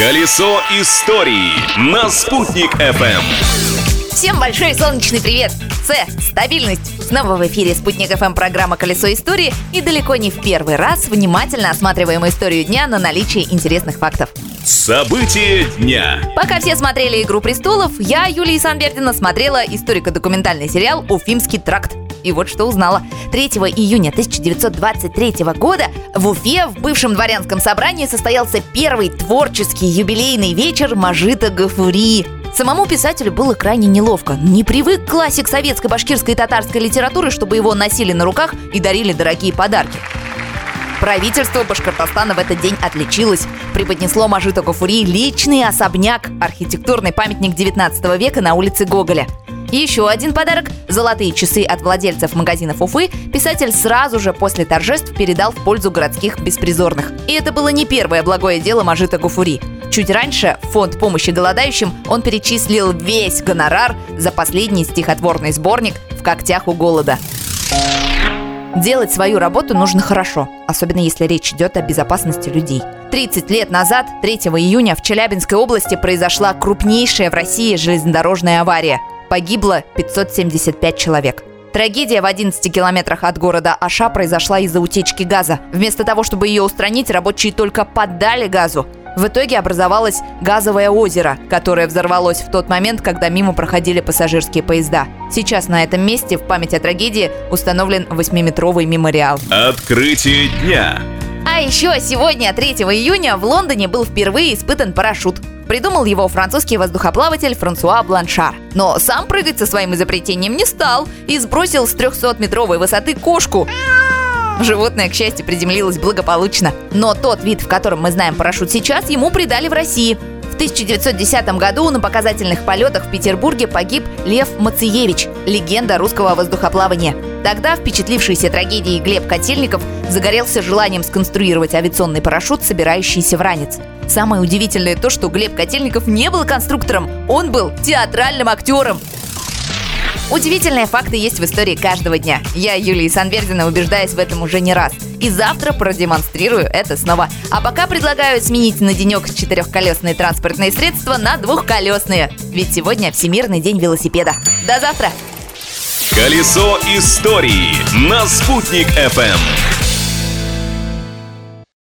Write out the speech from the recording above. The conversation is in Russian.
Колесо истории на «Спутник FM. Всем большой солнечный привет! С. Стабильность. Снова в эфире «Спутник ФМ» программа «Колесо истории» и далеко не в первый раз внимательно осматриваем историю дня на наличие интересных фактов. События дня. Пока все смотрели «Игру престолов», я, Юлия Санбердина, смотрела историко-документальный сериал «Уфимский тракт». И вот что узнала. 3 июня 1923 года в Уфе в бывшем дворянском собрании состоялся первый творческий юбилейный вечер Мажита Гафури. Самому писателю было крайне неловко. Не привык классик советской, башкирской и татарской литературы, чтобы его носили на руках и дарили дорогие подарки. Правительство Башкортостана в этот день отличилось. Преподнесло Мажиту Гафури личный особняк, архитектурный памятник 19 века на улице Гоголя. Еще один подарок – золотые часы от владельцев магазинов Уфы писатель сразу же после торжеств передал в пользу городских беспризорных. И это было не первое благое дело Мажита Гуфури. Чуть раньше в фонд помощи голодающим он перечислил весь гонорар за последний стихотворный сборник «В когтях у голода». Делать свою работу нужно хорошо, особенно если речь идет о безопасности людей. 30 лет назад, 3 июня, в Челябинской области произошла крупнейшая в России железнодорожная авария – Погибло 575 человек. Трагедия в 11 километрах от города Аша произошла из-за утечки газа. Вместо того, чтобы ее устранить, рабочие только поддали газу. В итоге образовалось газовое озеро, которое взорвалось в тот момент, когда мимо проходили пассажирские поезда. Сейчас на этом месте в память о трагедии установлен 8-метровый мемориал. Открытие дня. А еще сегодня, 3 июня, в Лондоне был впервые испытан парашют. Придумал его французский воздухоплаватель Франсуа Бланшар. Но сам прыгать со своим изобретением не стал и сбросил с 300-метровой высоты кошку. Животное, к счастью, приземлилось благополучно. Но тот вид, в котором мы знаем парашют сейчас, ему придали в России. В 1910 году на показательных полетах в Петербурге погиб Лев Мациевич, легенда русского воздухоплавания. Тогда впечатлившийся трагедией Глеб Котельников загорелся желанием сконструировать авиационный парашют, собирающийся в ранец. Самое удивительное то, что Глеб Котельников не был конструктором, он был театральным актером. Удивительные факты есть в истории каждого дня. Я, Юлия Санбердина, убеждаюсь в этом уже не раз. И завтра продемонстрирую это снова. А пока предлагаю сменить на денек четырехколесные транспортные средства на двухколесные. Ведь сегодня Всемирный день велосипеда. До завтра! Колесо истории на «Спутник FM.